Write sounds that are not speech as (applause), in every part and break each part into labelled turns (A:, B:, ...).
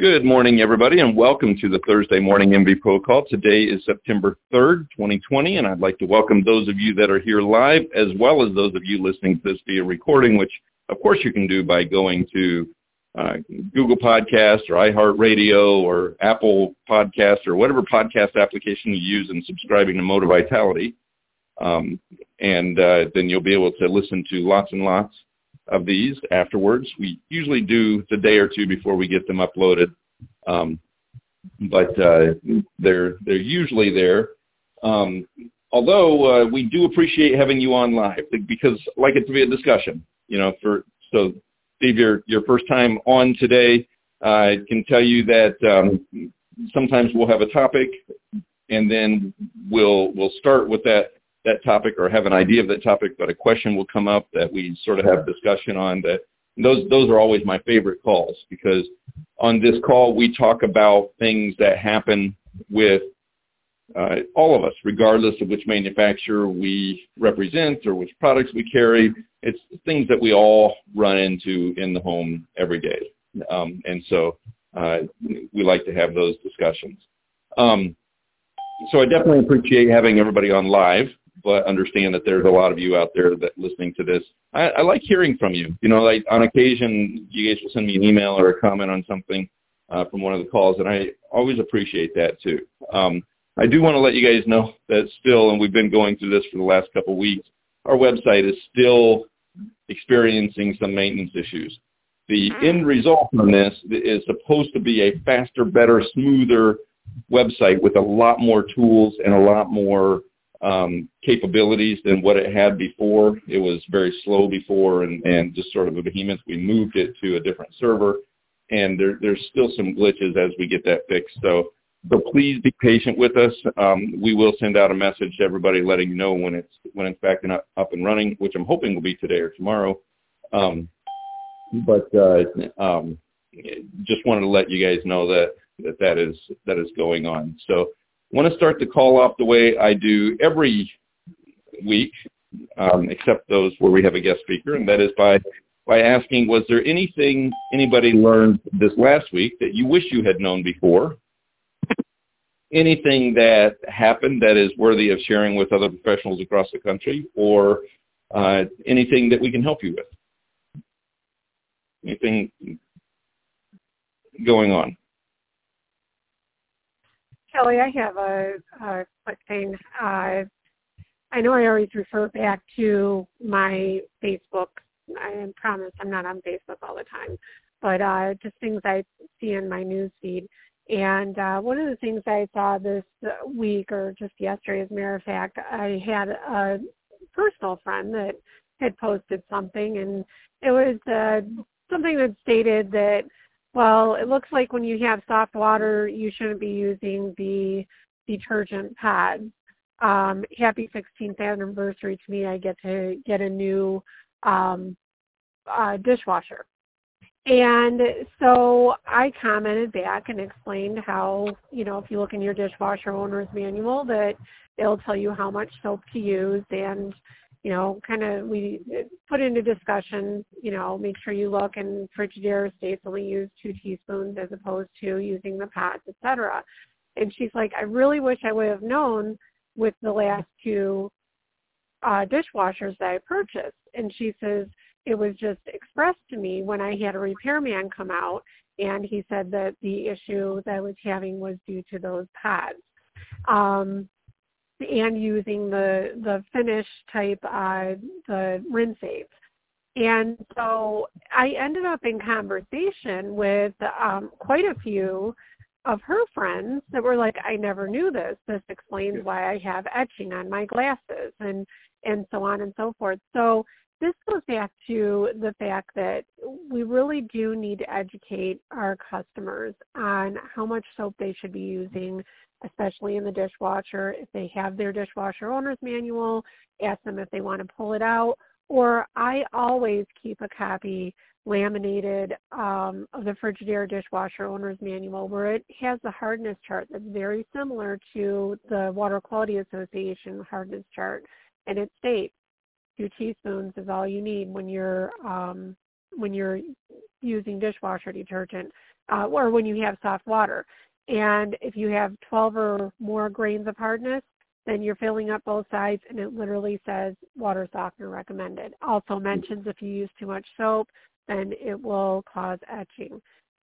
A: Good morning, everybody, and welcome to the Thursday morning MV Pro call. Today is September 3rd, 2020, and I'd like to welcome those of you that are here live as well as those of you listening to this via recording, which of course you can do by going to uh, Google Podcast or iHeartRadio or Apple Podcast or whatever podcast application you use and subscribing to Moti-Vitality. Um, and uh, then you'll be able to listen to lots and lots of these afterwards. We usually do the day or two before we get them uploaded, um, but uh, they're they're usually there. Um, although uh, we do appreciate having you on live because I like it to be a discussion. You know, for so Steve, your your first time on today, I can tell you that um, sometimes we'll have a topic, and then we'll we'll start with that that topic or have an idea of that topic, but a question will come up that we sort of have discussion on. That those those are always my favorite calls because on this call we talk about things that happen with uh, all of us, regardless of which manufacturer we represent or which products we carry. It's things that we all run into in the home every day, um, and so uh, we like to have those discussions. Um, so I definitely appreciate having everybody on live but understand that there's a lot of you out there that listening to this. I, I like hearing from you. You know, like on occasion, you guys will send me an email or a comment on something uh, from one of the calls, and I always appreciate that too. Um, I do want to let you guys know that still, and we've been going through this for the last couple of weeks, our website is still experiencing some maintenance issues. The end result from this is supposed to be a faster, better, smoother website with a lot more tools and a lot more um, capabilities than what it had before. It was very slow before and, and just sort of a behemoth. We moved it to a different server, and there, there's still some glitches as we get that fixed. So, so please be patient with us. Um, we will send out a message to everybody letting you know when it's when it's back and up, and running, which I'm hoping will be today or tomorrow. Um, but uh, um, just wanted to let you guys know that that that is that is going on. So want to start the call off the way I do every week, um, except those where we have a guest speaker, and that is by by asking, was there anything anybody learned this last week that you wish you had known before? Anything that happened that is worthy of sharing with other professionals across the country, or uh, anything that we can help you with? Anything going on?
B: Kelly, I have a, a quick thing. Uh, I know I always refer back to my Facebook. I promise I'm not on Facebook all the time, but uh, just things I see in my news feed. And uh, one of the things I saw this week, or just yesterday, as a matter of fact, I had a personal friend that had posted something, and it was uh, something that stated that well, it looks like when you have soft water, you shouldn't be using the detergent pads. Um, happy 16th anniversary to me. I get to get a new um, uh, dishwasher. And so I commented back and explained how, you know, if you look in your dishwasher owner's manual that it'll tell you how much soap to use and you know, kind of we put into discussion, you know, make sure you look and Frigidaire states only use two teaspoons as opposed to using the pots, etc. And she's like, I really wish I would have known with the last two uh, dishwashers that I purchased. And she says, it was just expressed to me when I had a repairman come out and he said that the issue that I was having was due to those pads. Um, and using the the finish type uh, the rinse aids. And so I ended up in conversation with um, quite a few of her friends that were like, I never knew this. This explains why I have etching on my glasses and and so on and so forth. So this goes back to the fact that we really do need to educate our customers on how much soap they should be using, especially in the dishwasher. If they have their dishwasher owner's manual, ask them if they want to pull it out. Or I always keep a copy laminated um, of the Frigidaire dishwasher owner's manual where it has the hardness chart that's very similar to the Water Quality Association hardness chart. And it states two teaspoons is all you need when you're um, when you're using dishwasher detergent uh, or when you have soft water. And if you have 12 or more grains of hardness, then you're filling up both sides and it literally says water softener recommended. Also mentions if you use too much soap, then it will cause etching.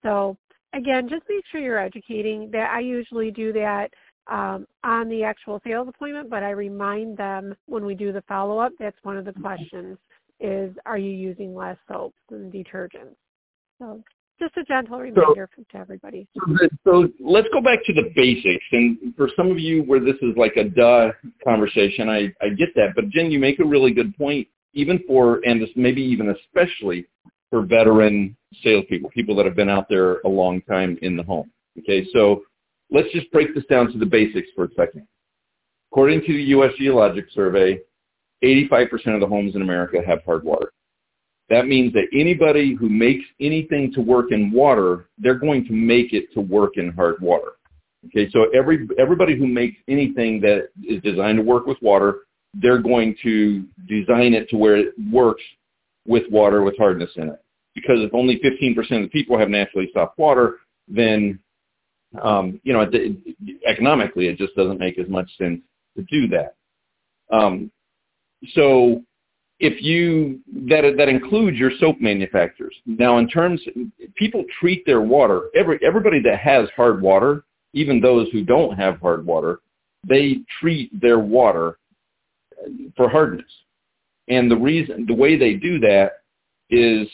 B: So again, just make sure you're educating. That I usually do that um, on the actual sales appointment, but I remind them when we do the follow-up, that's one of the questions is, are you using less soaps and detergents? So just a gentle reminder so, to everybody.
A: So let's go back to the basics. And for some of you where this is like a duh conversation, I, I get that. But Jen, you make a really good point, even for, and maybe even especially for veteran salespeople, people that have been out there a long time in the home. Okay, so let's just break this down to the basics for a second. According to the U.S. Geologic Survey, 85% of the homes in America have hard water. That means that anybody who makes anything to work in water, they're going to make it to work in hard water. Okay, so every everybody who makes anything that is designed to work with water, they're going to design it to where it works with water with hardness in it. Because if only 15% of the people have naturally soft water, then um, you know, it, it, economically, it just doesn't make as much sense to do that. Um, so if you that that includes your soap manufacturers. Now, in terms, people treat their water. Every everybody that has hard water, even those who don't have hard water, they treat their water for hardness. And the reason, the way they do that is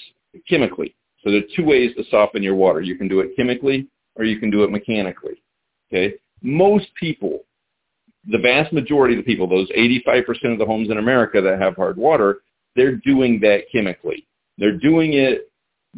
A: chemically. So there are two ways to soften your water. You can do it chemically or you can do it mechanically. Okay? Most people, the vast majority of the people, those 85% of the homes in America that have hard water, they're doing that chemically. They're doing it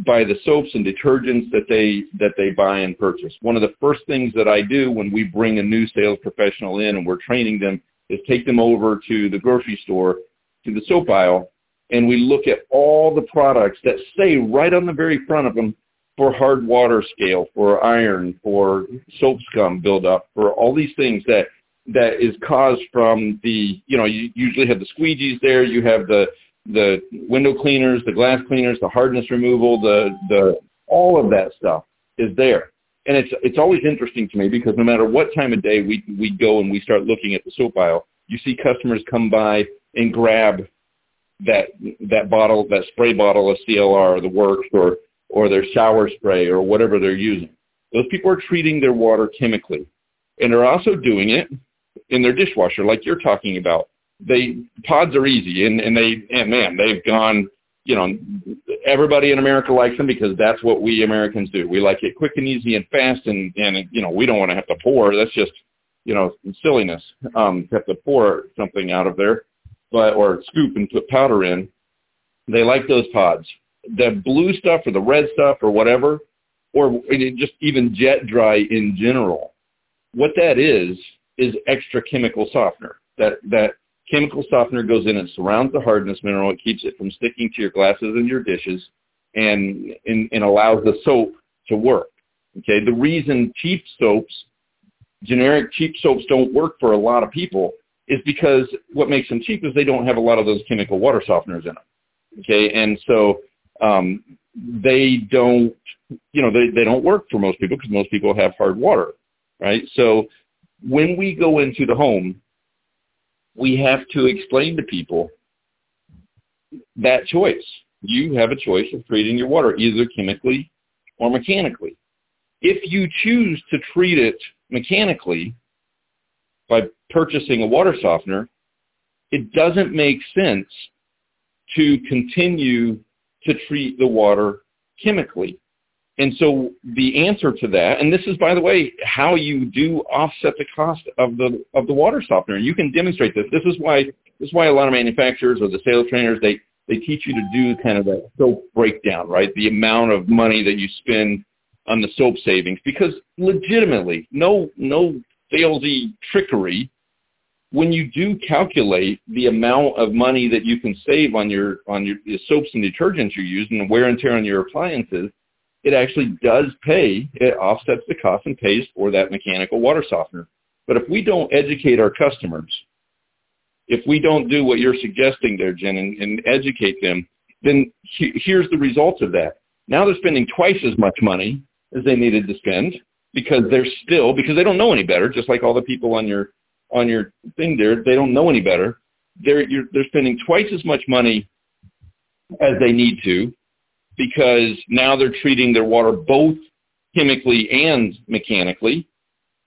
A: by the soaps and detergents that they that they buy and purchase. One of the first things that I do when we bring a new sales professional in and we're training them is take them over to the grocery store to the soap aisle and we look at all the products that say right on the very front of them for hard water scale, for iron, for soap scum buildup, for all these things that that is caused from the, you know, you usually have the squeegees there, you have the the window cleaners, the glass cleaners, the hardness removal, the the all of that stuff is there. And it's it's always interesting to me because no matter what time of day we we go and we start looking at the soap aisle, you see customers come by and grab that that bottle, that spray bottle of CLR or the works or or their shower spray or whatever they're using. Those people are treating their water chemically. And they're also doing it in their dishwasher like you're talking about. They pods are easy and, and they and man, they've gone you know, everybody in America likes them because that's what we Americans do. We like it quick and easy and fast and, and you know, we don't want to have to pour. That's just, you know, silliness. Um, to have to pour something out of there, but, or scoop and put powder in. They like those pods the blue stuff or the red stuff or whatever, or just even jet dry in general, what that is is extra chemical softener. That that chemical softener goes in and surrounds the hardness mineral. It keeps it from sticking to your glasses and your dishes, and and, and allows the soap to work. Okay, the reason cheap soaps, generic cheap soaps, don't work for a lot of people is because what makes them cheap is they don't have a lot of those chemical water softeners in them. Okay, and so um, they don't, you know, they, they don't work for most people because most people have hard water, right? So when we go into the home, we have to explain to people that choice. You have a choice of treating your water either chemically or mechanically. If you choose to treat it mechanically by purchasing a water softener, it doesn't make sense to continue to treat the water chemically. And so the answer to that, and this is, by the way, how you do offset the cost of the of the water softener. You can demonstrate this. This is why this is why a lot of manufacturers or the sales trainers they they teach you to do kind of a soap breakdown, right? The amount of money that you spend on the soap savings, because legitimately, no no salesy trickery when you do calculate the amount of money that you can save on your on your, your soaps and detergents you use and the wear and tear on your appliances, it actually does pay. It offsets the cost and pays for that mechanical water softener. But if we don't educate our customers, if we don't do what you're suggesting there, Jen, and, and educate them, then he, here's the results of that. Now they're spending twice as much money as they needed to spend because they're still because they don't know any better. Just like all the people on your on your thing there, they don't know any better. They're you're, they're spending twice as much money as they need to because now they're treating their water both chemically and mechanically.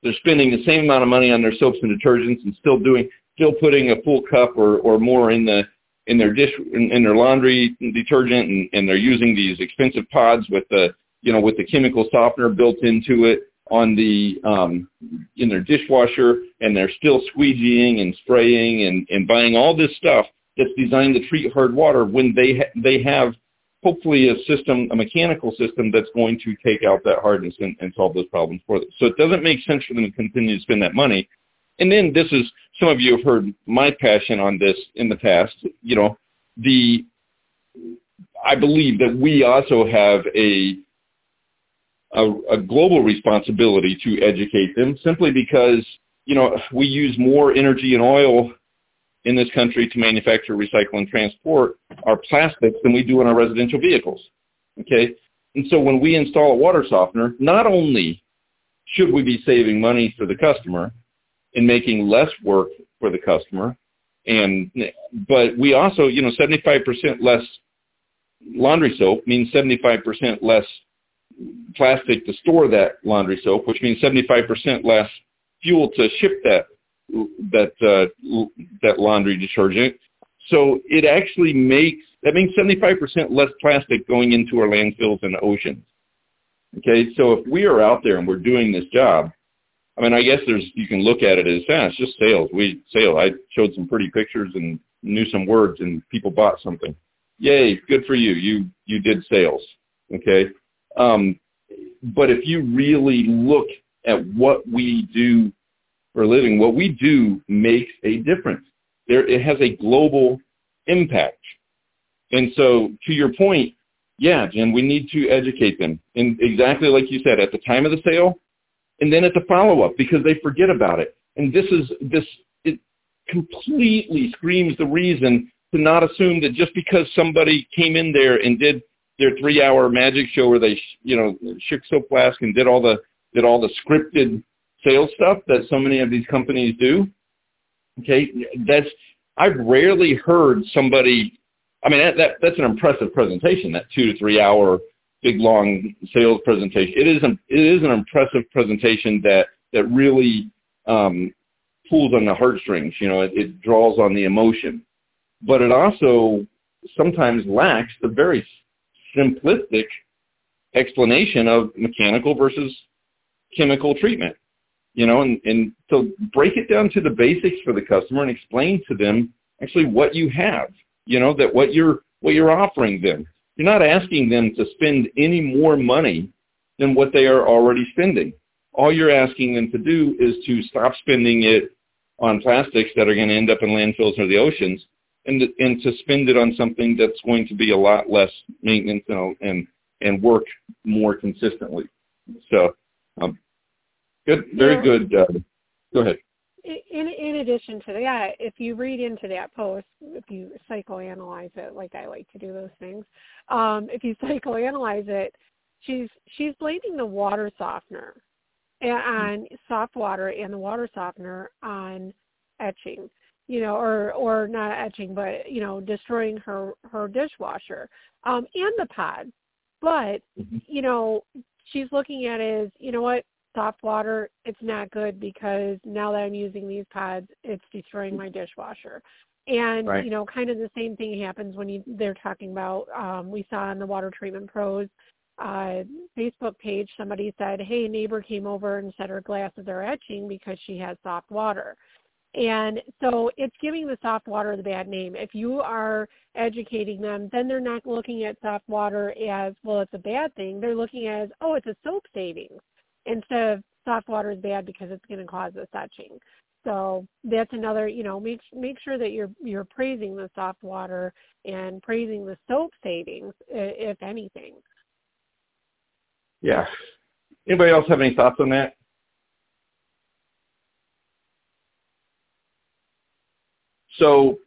A: They're spending the same amount of money on their soaps and detergents and still doing still putting a full cup or, or more in the in their dish in, in their laundry detergent and, and they're using these expensive pods with the you know with the chemical softener built into it on the um, in their dishwasher and they're still squeegeeing and spraying and, and buying all this stuff that's designed to treat hard water when they ha- they have hopefully a system, a mechanical system that's going to take out that hardness and, and solve those problems for them. So it doesn't make sense for them to continue to spend that money. And then this is, some of you have heard my passion on this in the past. You know, the, I believe that we also have a, a, a global responsibility to educate them simply because, you know, we use more energy and oil in this country to manufacture, recycle, and transport our plastics than we do in our residential vehicles. Okay? And so when we install a water softener, not only should we be saving money for the customer and making less work for the customer, and but we also, you know, 75% less laundry soap means 75% less plastic to store that laundry soap, which means 75% less fuel to ship that that uh, that laundry detergent. So it actually makes that means 75% less plastic going into our landfills and oceans. Okay, so if we are out there and we're doing this job, I mean, I guess there's you can look at it as yeah, it's just sales. We sale. I showed some pretty pictures and knew some words, and people bought something. Yay, good for you. You you did sales. Okay, um, but if you really look at what we do for a living, what we do makes a difference. There, it has a global impact. And so to your point, yeah, Jen, we need to educate them. And exactly like you said, at the time of the sale and then at the follow-up because they forget about it. And this is, this, it completely screams the reason to not assume that just because somebody came in there and did their three-hour magic show where they, you know, shook soap flask and did all the, did all the scripted sales stuff that so many of these companies do. Okay, that's I've rarely heard somebody. I mean, that, that that's an impressive presentation. That two to three hour big long sales presentation. It is an it is an impressive presentation that that really um, pulls on the heartstrings. You know, it, it draws on the emotion, but it also sometimes lacks the very simplistic explanation of mechanical versus chemical treatment you know, and, and so break it down to the basics for the customer and explain to them actually what you have, you know, that what you're, what you're offering them. You're not asking them to spend any more money than what they are already spending. All you're asking them to do is to stop spending it on plastics that are going to end up in landfills or the oceans and, and to spend it on something that's going to be a lot less maintenance and, and, and work more consistently. So um, Good, very good. Uh, go ahead.
B: In, in addition to that, if you read into that post, if you psychoanalyze it, like I like to do those things, um, if you (laughs) psychoanalyze it, she's she's blaming the water softener on soft water and the water softener on etching, you know, or or not etching, but you know, destroying her her dishwasher um, and the pod. But mm-hmm. you know, she's looking at it as you know what soft water, it's not good because now that I'm using these pods, it's destroying my dishwasher. And right. you know, kind of the same thing happens when you they're talking about. Um, we saw on the Water Treatment Pros uh, Facebook page, somebody said, "Hey, neighbor came over and said her glasses are etching because she has soft water." And so it's giving the soft water the bad name. If you are educating them, then they're not looking at soft water as, well, it's a bad thing. They're looking at as, oh, it's a soap savings instead of soft water is bad because it's going to cause the etching. So that's another, you know, make make sure that you're you're praising the soft water and praising the soap savings, if anything.
A: Yeah. Anybody else have any thoughts on that? So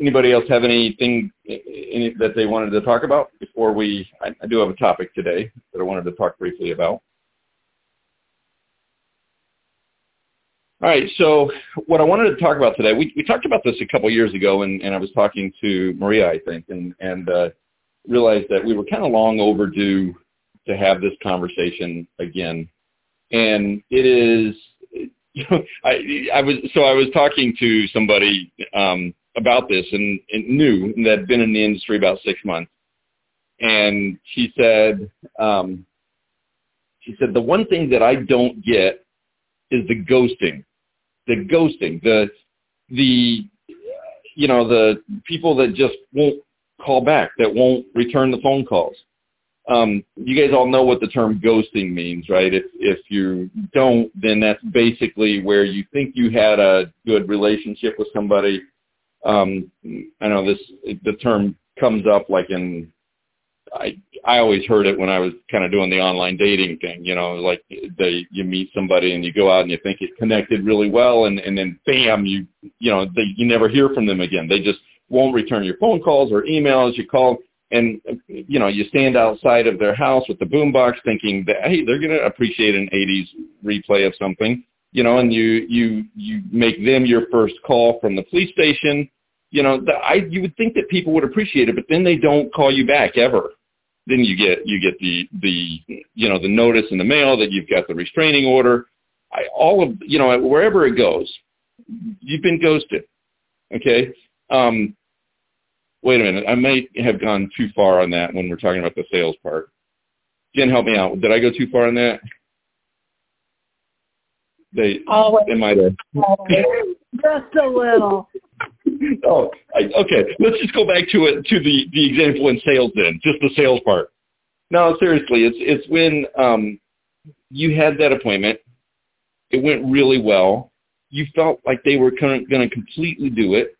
A: anybody else have anything any, that they wanted to talk about before we? I, I do have a topic today that I wanted to talk briefly about. All right, so what I wanted to talk about today, we, we talked about this a couple years ago, and, and I was talking to Maria, I think, and, and uh, realized that we were kind of long overdue to have this conversation again. And it is, (laughs) I, I was so I was talking to somebody um, about this and, and knew that had been in the industry about six months, and she said, um, she said the one thing that I don't get is the ghosting. The ghosting, the the you know the people that just won't call back, that won't return the phone calls. Um, you guys all know what the term ghosting means, right? If if you don't, then that's basically where you think you had a good relationship with somebody. Um, I know this the term comes up like in I I always heard it when I was kind of doing the online dating thing. You know, like they you meet somebody and you go out and you think it connected really well, and and then bam, you you know they you never hear from them again. They just won't return your phone calls or emails. You call and you know you stand outside of their house with the boombox thinking that hey they're going to appreciate an 80s replay of something you know and you you you make them your first call from the police station you know the, i you would think that people would appreciate it but then they don't call you back ever then you get you get the the you know the notice in the mail that you've got the restraining order. I, all of you know wherever it goes, you've been ghosted. Okay. Um, wait a minute. I may have gone too far on that when we're talking about the sales part. Jen, help me out. Did I go too far on that? They,
B: Always.
A: they might have.
B: Just a little.
A: oh, I, okay. Let's just go back to it to the the example in sales then, just the sales part. No, seriously, it's it's when um, you had that appointment. It went really well. You felt like they were going to completely do it.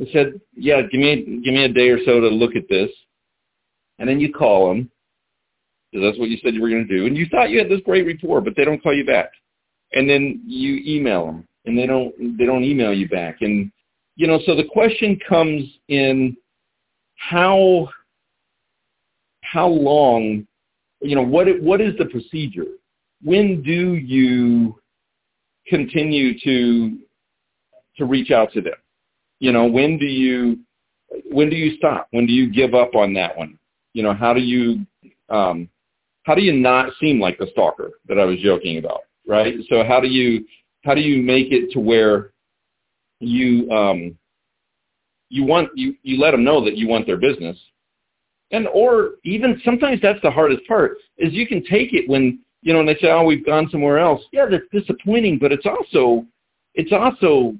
A: They said, "Yeah, give me give me a day or so to look at this," and then you call them because that's what you said you were going to do, and you thought you had this great rapport, but they don't call you back, and then you email them, and they don't they don't email you back, and you know, so the question comes in how how long, you know, what what is the procedure? When do you continue to to reach out to them? You know, when do you when do you stop? When do you give up on that one? You know, how do you um, how do you not seem like the stalker that I was joking about, right? So how do you how do you make it to where you um, you want you you let them know that you want their business, and or even sometimes that's the hardest part is you can take it when you know and they say oh we've gone somewhere else yeah that's disappointing but it's also it's also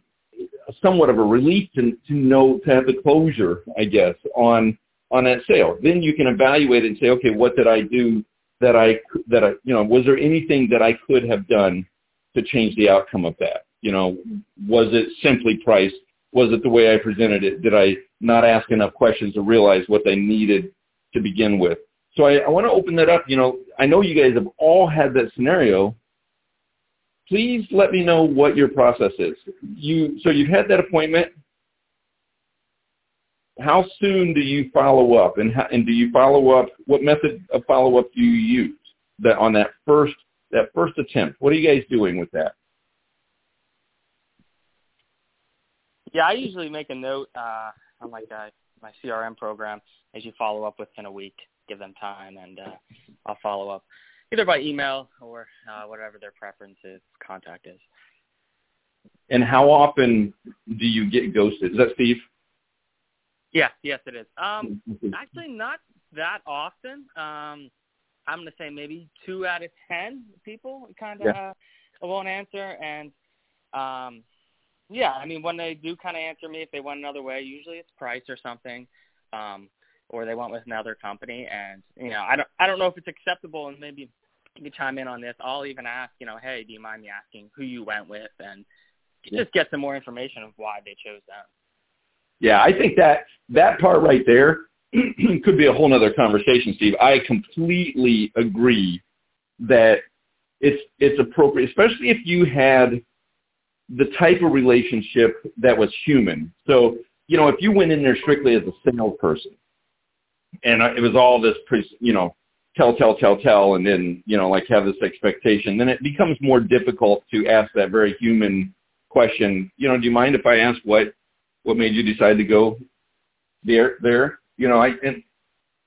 A: somewhat of a relief to to know to have the closure I guess on on that sale then you can evaluate and say okay what did I do that I that I you know was there anything that I could have done to change the outcome of that you know, was it simply price? Was it the way I presented it? Did I not ask enough questions to realize what they needed to begin with? So I, I want to open that up. You know, I know you guys have all had that scenario. Please let me know what your process is. You so you've had that appointment. How soon do you follow up, and how, and do you follow up? What method of follow up do you use that on that first that first attempt? What are you guys doing with that?
C: Yeah, I usually make a note uh, on like uh, my CRM program as you follow up within a week. Give them time, and uh, I'll follow up either by email or uh, whatever their preference is, contact is.
A: And how often do you get ghosted? Is that Steve?
C: Yeah, yes, it is. Um, actually, not that often. Um, I'm going to say maybe two out of ten people kind of yeah. uh, won't answer, and um, yeah, I mean, when they do kind of answer me, if they want another way, usually it's price or something, um, or they went with another company. And you know, I don't, I don't know if it's acceptable, and maybe you chime in on this. I'll even ask, you know, hey, do you mind me asking who you went with, and just get some more information of why they chose them.
A: Yeah, I think that that part right there (clears throat) could be a whole other conversation, Steve. I completely agree that it's it's appropriate, especially if you had the type of relationship that was human. So, you know, if you went in there strictly as a salesperson, and it was all this, you know, tell, tell, tell, tell, and then you know, like have this expectation, then it becomes more difficult to ask that very human question. You know, do you mind if I ask what what made you decide to go there? There, you know, I and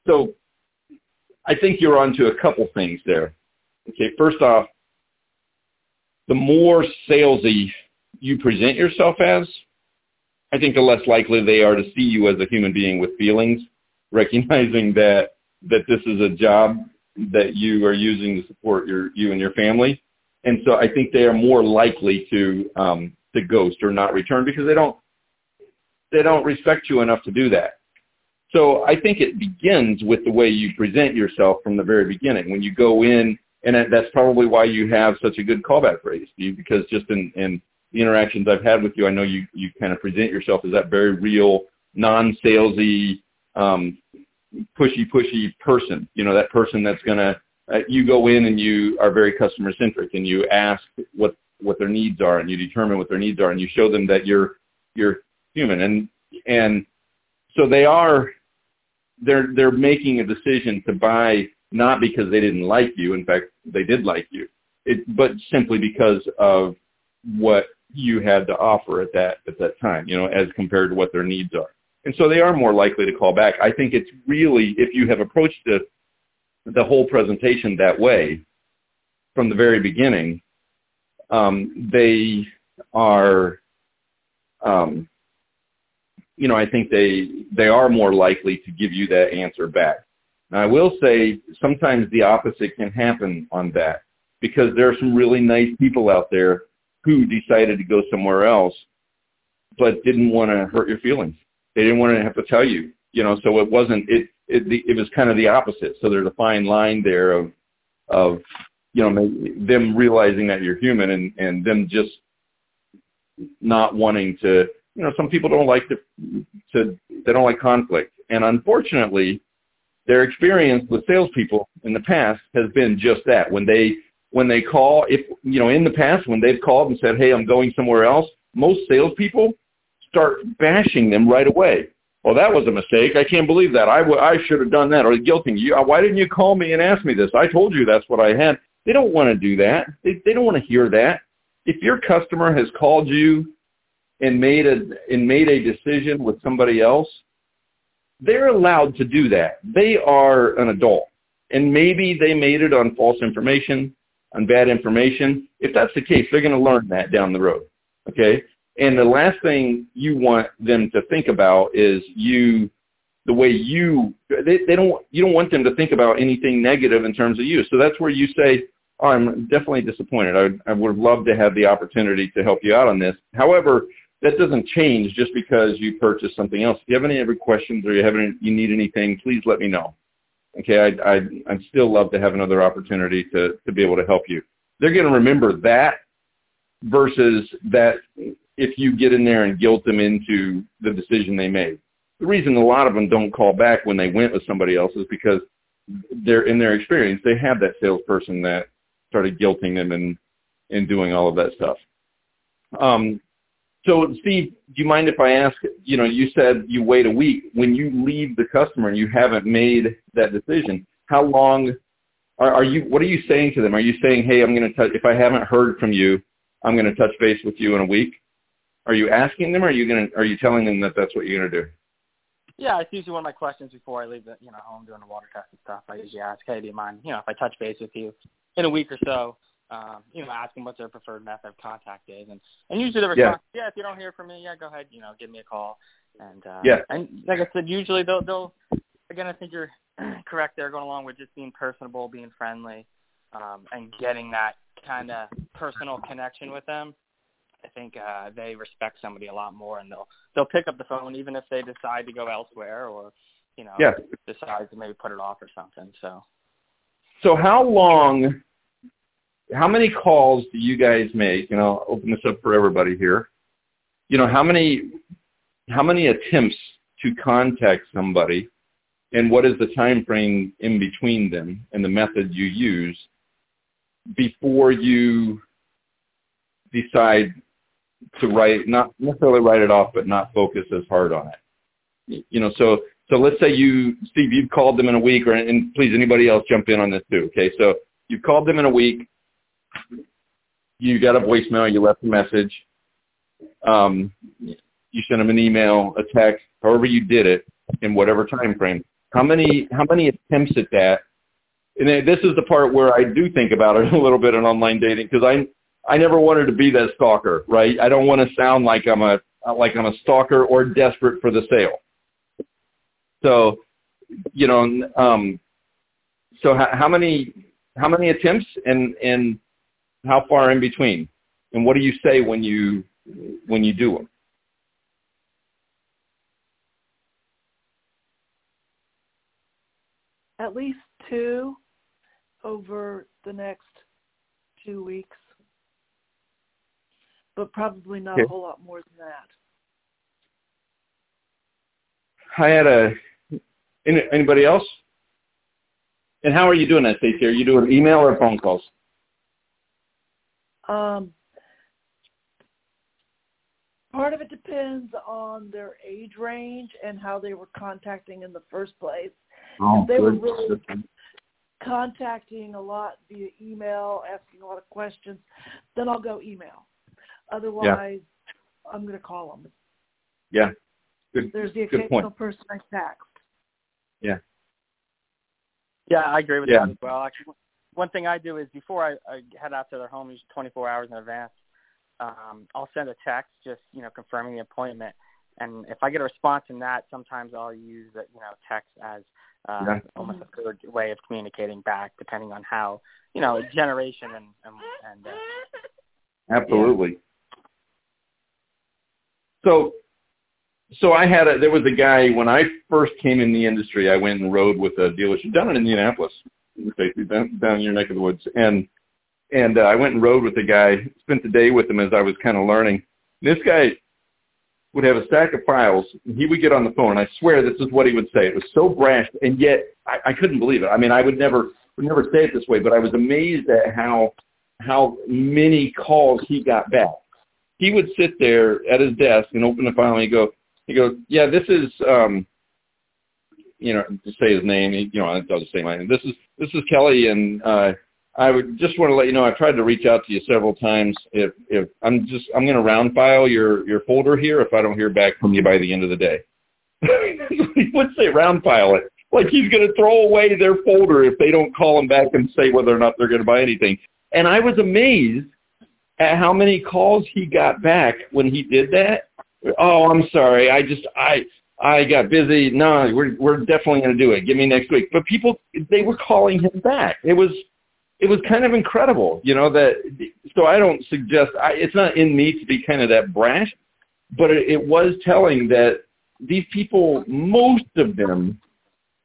A: so I think you're onto a couple things there. Okay, first off, the more salesy you present yourself as, I think the less likely they are to see you as a human being with feelings, (laughs) recognizing that that this is a job that you are using to support your you and your family. And so I think they are more likely to um, to ghost or not return because they don't they don't respect you enough to do that. So I think it begins with the way you present yourself from the very beginning. When you go in, and that's probably why you have such a good callback rate, Steve, because just in, in the interactions I've had with you, I know you, you kind of present yourself as that very real, non-salesy, um, pushy, pushy person. You know, that person that's going to, uh, you go in and you are very customer centric and you ask what, what their needs are and you determine what their needs are and you show them that you're, you're human. And, and so they are they're they're making a decision to buy not because they didn't like you. In fact, they did like you, it, but simply because of what you had to offer at that at that time. You know, as compared to what their needs are, and so they are more likely to call back. I think it's really if you have approached the the whole presentation that way from the very beginning, um, they are um, you know, I think they they are more likely to give you that answer back. Now, I will say sometimes the opposite can happen on that because there are some really nice people out there who decided to go somewhere else but didn't want to hurt your feelings. They didn't want to have to tell you, you know, so it wasn't it it it was kind of the opposite. So there's a fine line there of of you know them realizing that you're human and and them just not wanting to you know, some people don't like to, to they don't like conflict. And unfortunately, their experience with salespeople in the past has been just that. When they when they call, if you know, in the past when they've called and said, "Hey, I'm going somewhere else," most salespeople start bashing them right away. Well, that was a mistake. I can't believe that. I, w- I should have done that. Or guilting you. Why didn't you call me and ask me this? I told you that's what I had. They don't want to do that. They, they don't want to hear that. If your customer has called you and made a and made a decision with somebody else, they're allowed to do that. They are an adult. And maybe they made it on false information, on bad information. If that's the case, they're going to learn that down the road. Okay? And the last thing you want them to think about is you the way you they, they don't you don't want them to think about anything negative in terms of you. So that's where you say, oh, I'm definitely disappointed. I, I would have loved to have the opportunity to help you out on this. However, that doesn't change just because you purchase something else. If you have any other questions or you have any, you need anything, please let me know. Okay, I, I, I'd still love to have another opportunity to, to be able to help you. They're going to remember that versus that if you get in there and guilt them into the decision they made. The reason a lot of them don't call back when they went with somebody else is because they're in their experience, they have that salesperson that started guilting them and, and doing all of that stuff. Um, so, Steve, do you mind if I ask, you know, you said you wait a week. When you leave the customer and you haven't made that decision, how long are, are you, what are you saying to them? Are you saying, hey, I'm going to touch, if I haven't heard from you, I'm going to touch base with you in a week? Are you asking them or are you going to, are you telling them that that's what you're going to do?
C: Yeah, it's usually one of my questions before I leave the, you know, home doing the water test and stuff. I usually ask, hey, do you mind, you know, if I touch base with you in a week or so, um, you know, ask them what their preferred method of contact is, and and usually the response, yeah. yeah, if you don't hear from me, yeah, go ahead, you know, give me a call, and uh,
A: yeah,
C: and like I said, usually they'll they'll again, I think you're (clears throat) correct there, going along with just being personable, being friendly, um, and getting that kind of personal connection with them. I think uh, they respect somebody a lot more, and they'll they'll pick up the phone even if they decide to go elsewhere or you know
A: yeah.
C: decide to maybe put it off or something. So.
A: So how long how many calls do you guys make? And I'll open this up for everybody here. You know, how many how many attempts to contact somebody and what is the time frame in between them and the method you use before you decide to write, not necessarily write it off, but not focus as hard on it. You know, so so let's say you, Steve, you've called them in a week, or and please anybody else jump in on this too. Okay, so you've called them in a week, you got a voicemail, you left a message, um, you sent them an email, a text, however you did it in whatever time frame. How many how many attempts at that? And this is the part where I do think about it (laughs) a little bit in online dating because I I never wanted to be that stalker, right? I don't want to sound like I'm a like I'm a stalker or desperate for the sale. So, you know, um, so how, how many how many attempts and and how far in between? And what do you say when you when you do them?
D: At least two over the next two weeks, but probably not okay. a whole lot more than that.
A: I had a anybody else? And how are you doing that, Stacey? Are you doing email or phone calls?
D: Um, part of it depends on their age range and how they were contacting in the first place.
A: Oh,
D: if they
A: good.
D: were really contacting a lot via email, asking a lot of questions, then I'll go email. Otherwise, yeah. I'm going to call them.
A: Yeah. Good.
D: There's the
A: good
D: occasional
A: point.
D: person I text.
A: Yeah.
C: Yeah, I agree with
A: Yeah.
C: that as well. Actually, one thing I do is before I, I head out to their home, usually 24 hours in advance, um, I'll send a text just you know confirming the appointment. And if I get a response in that, sometimes I'll use the you know text as uh,
A: Yeah.
C: almost a third way of communicating back, depending on how you know generation and and, and uh,
A: Absolutely. So, so I had a, there was a guy when I first came in the industry, I went and rode with a dealership down in Indianapolis, basically down, down in your neck of the woods. And, and uh, I went and rode with the guy, spent the day with him as I was kind of learning. This guy would have a stack of files and he would get on the phone and I swear this is what he would say. It was so brash and yet I, I couldn't believe it. I mean, I would never, would never say it this way, but I was amazed at how, how many calls he got back he would sit there at his desk and open the file and he'd go, he goes, yeah, this is, um, you know, to say his name, he, you know, I'll just say my name. This is, this is Kelly and, uh, I would just want to let you know I've tried to reach out to you several times. If if I'm just I'm going to round file your your folder here if I don't hear back from you by the end of the day. (laughs) he would say round file it like he's going to throw away their folder if they don't call him back and say whether or not they're going to buy anything. And I was amazed at how many calls he got back when he did that. Oh, I'm sorry. I just I I got busy. No, we're we're definitely going to do it. Give me next week. But people they were calling him back. It was it was kind of incredible, you know that. So I don't suggest I, it's not in me to be kind of that brash, but it, it was telling that these people, most of them,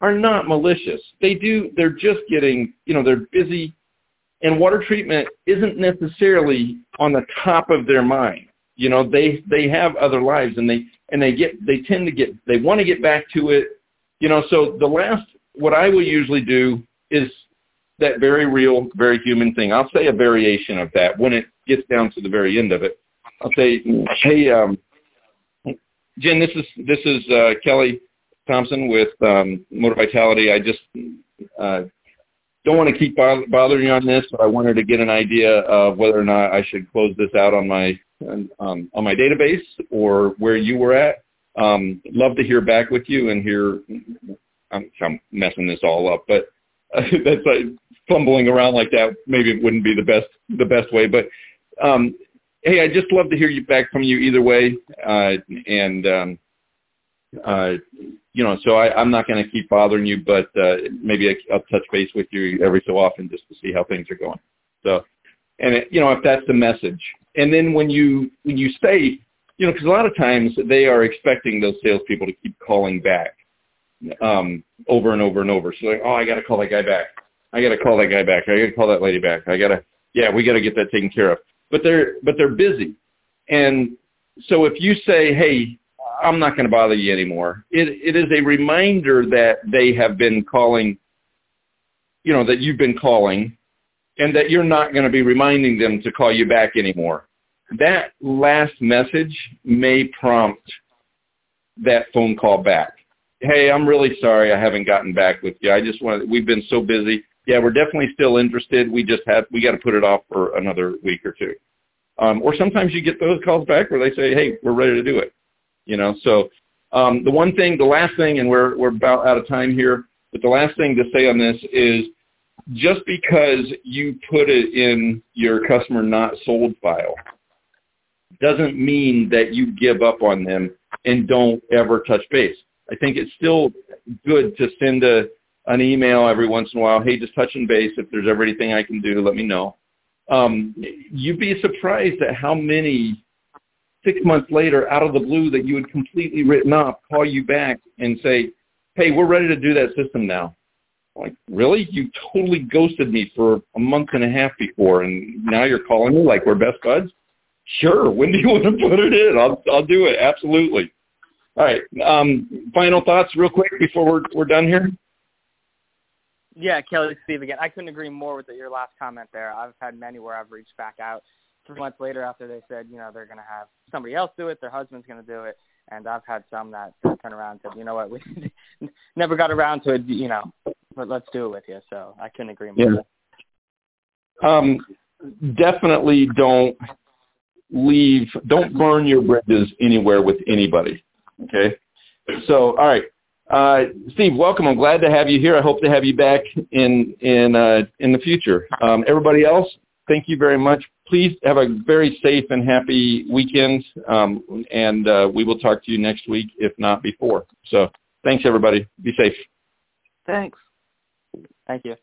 A: are not malicious. They do. They're just getting, you know, they're busy, and water treatment isn't necessarily on the top of their mind. You know, they they have other lives, and they and they get they tend to get they want to get back to it. You know, so the last what I will usually do is that very real, very human thing. I'll say a variation of that when it gets down to the very end of it. I'll say, hey, um, Jen, this is this is uh, Kelly Thompson with um, Moti-Vitality. I just uh, don't want to keep bothering you on this, but I wanted to get an idea of whether or not I should close this out on my um, on my database or where you were at. Um, love to hear back with you and hear. I'm, I'm messing this all up, but uh, (laughs) that's like fumbling around like that. Maybe it wouldn't be the best the best way, but um, hey, I just love to hear you back from you either way, uh, and um, uh, you know, so I, I'm not going to keep bothering you, but uh, maybe I, I'll touch base with you every so often just to see how things are going. So, and it, you know, if that's the message, and then when you when you say, you know, because a lot of times they are expecting those salespeople to keep calling back um, over and over and over. So like, oh, I got to call that guy back. I got to call that guy back. I got to call that lady back. I got to, yeah, we got to get that taken care of. But they're but they're busy, and so if you say, hey, I'm not going to bother you anymore, it it is a reminder that they have been calling, you know, that you've been calling, and that you're not going to be reminding them to call you back anymore. that last message may prompt that phone call back. Hey, I'm really sorry I haven't gotten back with you. I just want we've been so busy. Yeah, we're definitely still interested. We just have we got to put it off for another week or two. Um, or sometimes you get those calls back where they say, "Hey, we're ready to do it." You know, so um, the one thing, the last thing, and we're we're about out of time here, but the last thing to say on this is just because you put it in your customer not sold file doesn't mean that you give up on them and don't ever touch base. I think it's still good to send a an email every once in a while. Hey, just touching base. If there's ever anything I can do, let me know. Um, you'd be surprised at how many six months later, out of the blue, that you had completely written off, call you back and say, "Hey, we're ready to do that system now." like, really? You totally ghosted me for a month and a half before, and now you're calling me like we're best buds? Sure. When do you (laughs) want to put it in? I'll I'll do it. Absolutely. All right. Um, final thoughts, real quick, before we're we're done here.
C: Yeah, Kelly, Steve again. I couldn't agree more with your last comment there. I've had many where I've reached back out three months later after they said, you know, they're going to have somebody else do it, their husband's going to do it, and I've had some that turn around and said, you know what, we (laughs) never got around to it, you know, but let's do it with you. So I couldn't agree more.
A: Yeah. Um, definitely don't leave, don't burn your bridges anywhere with anybody. Okay. So, all right. Uh, Steve, welcome. I'm glad to have you here. I hope to have you back in in uh, in the future. Um, everybody else, thank you very much. Please have a very safe and happy weekend, um, and uh, we will talk to you next week, if not before. So, thanks everybody. Be safe.
D: Thanks.
C: Thank you.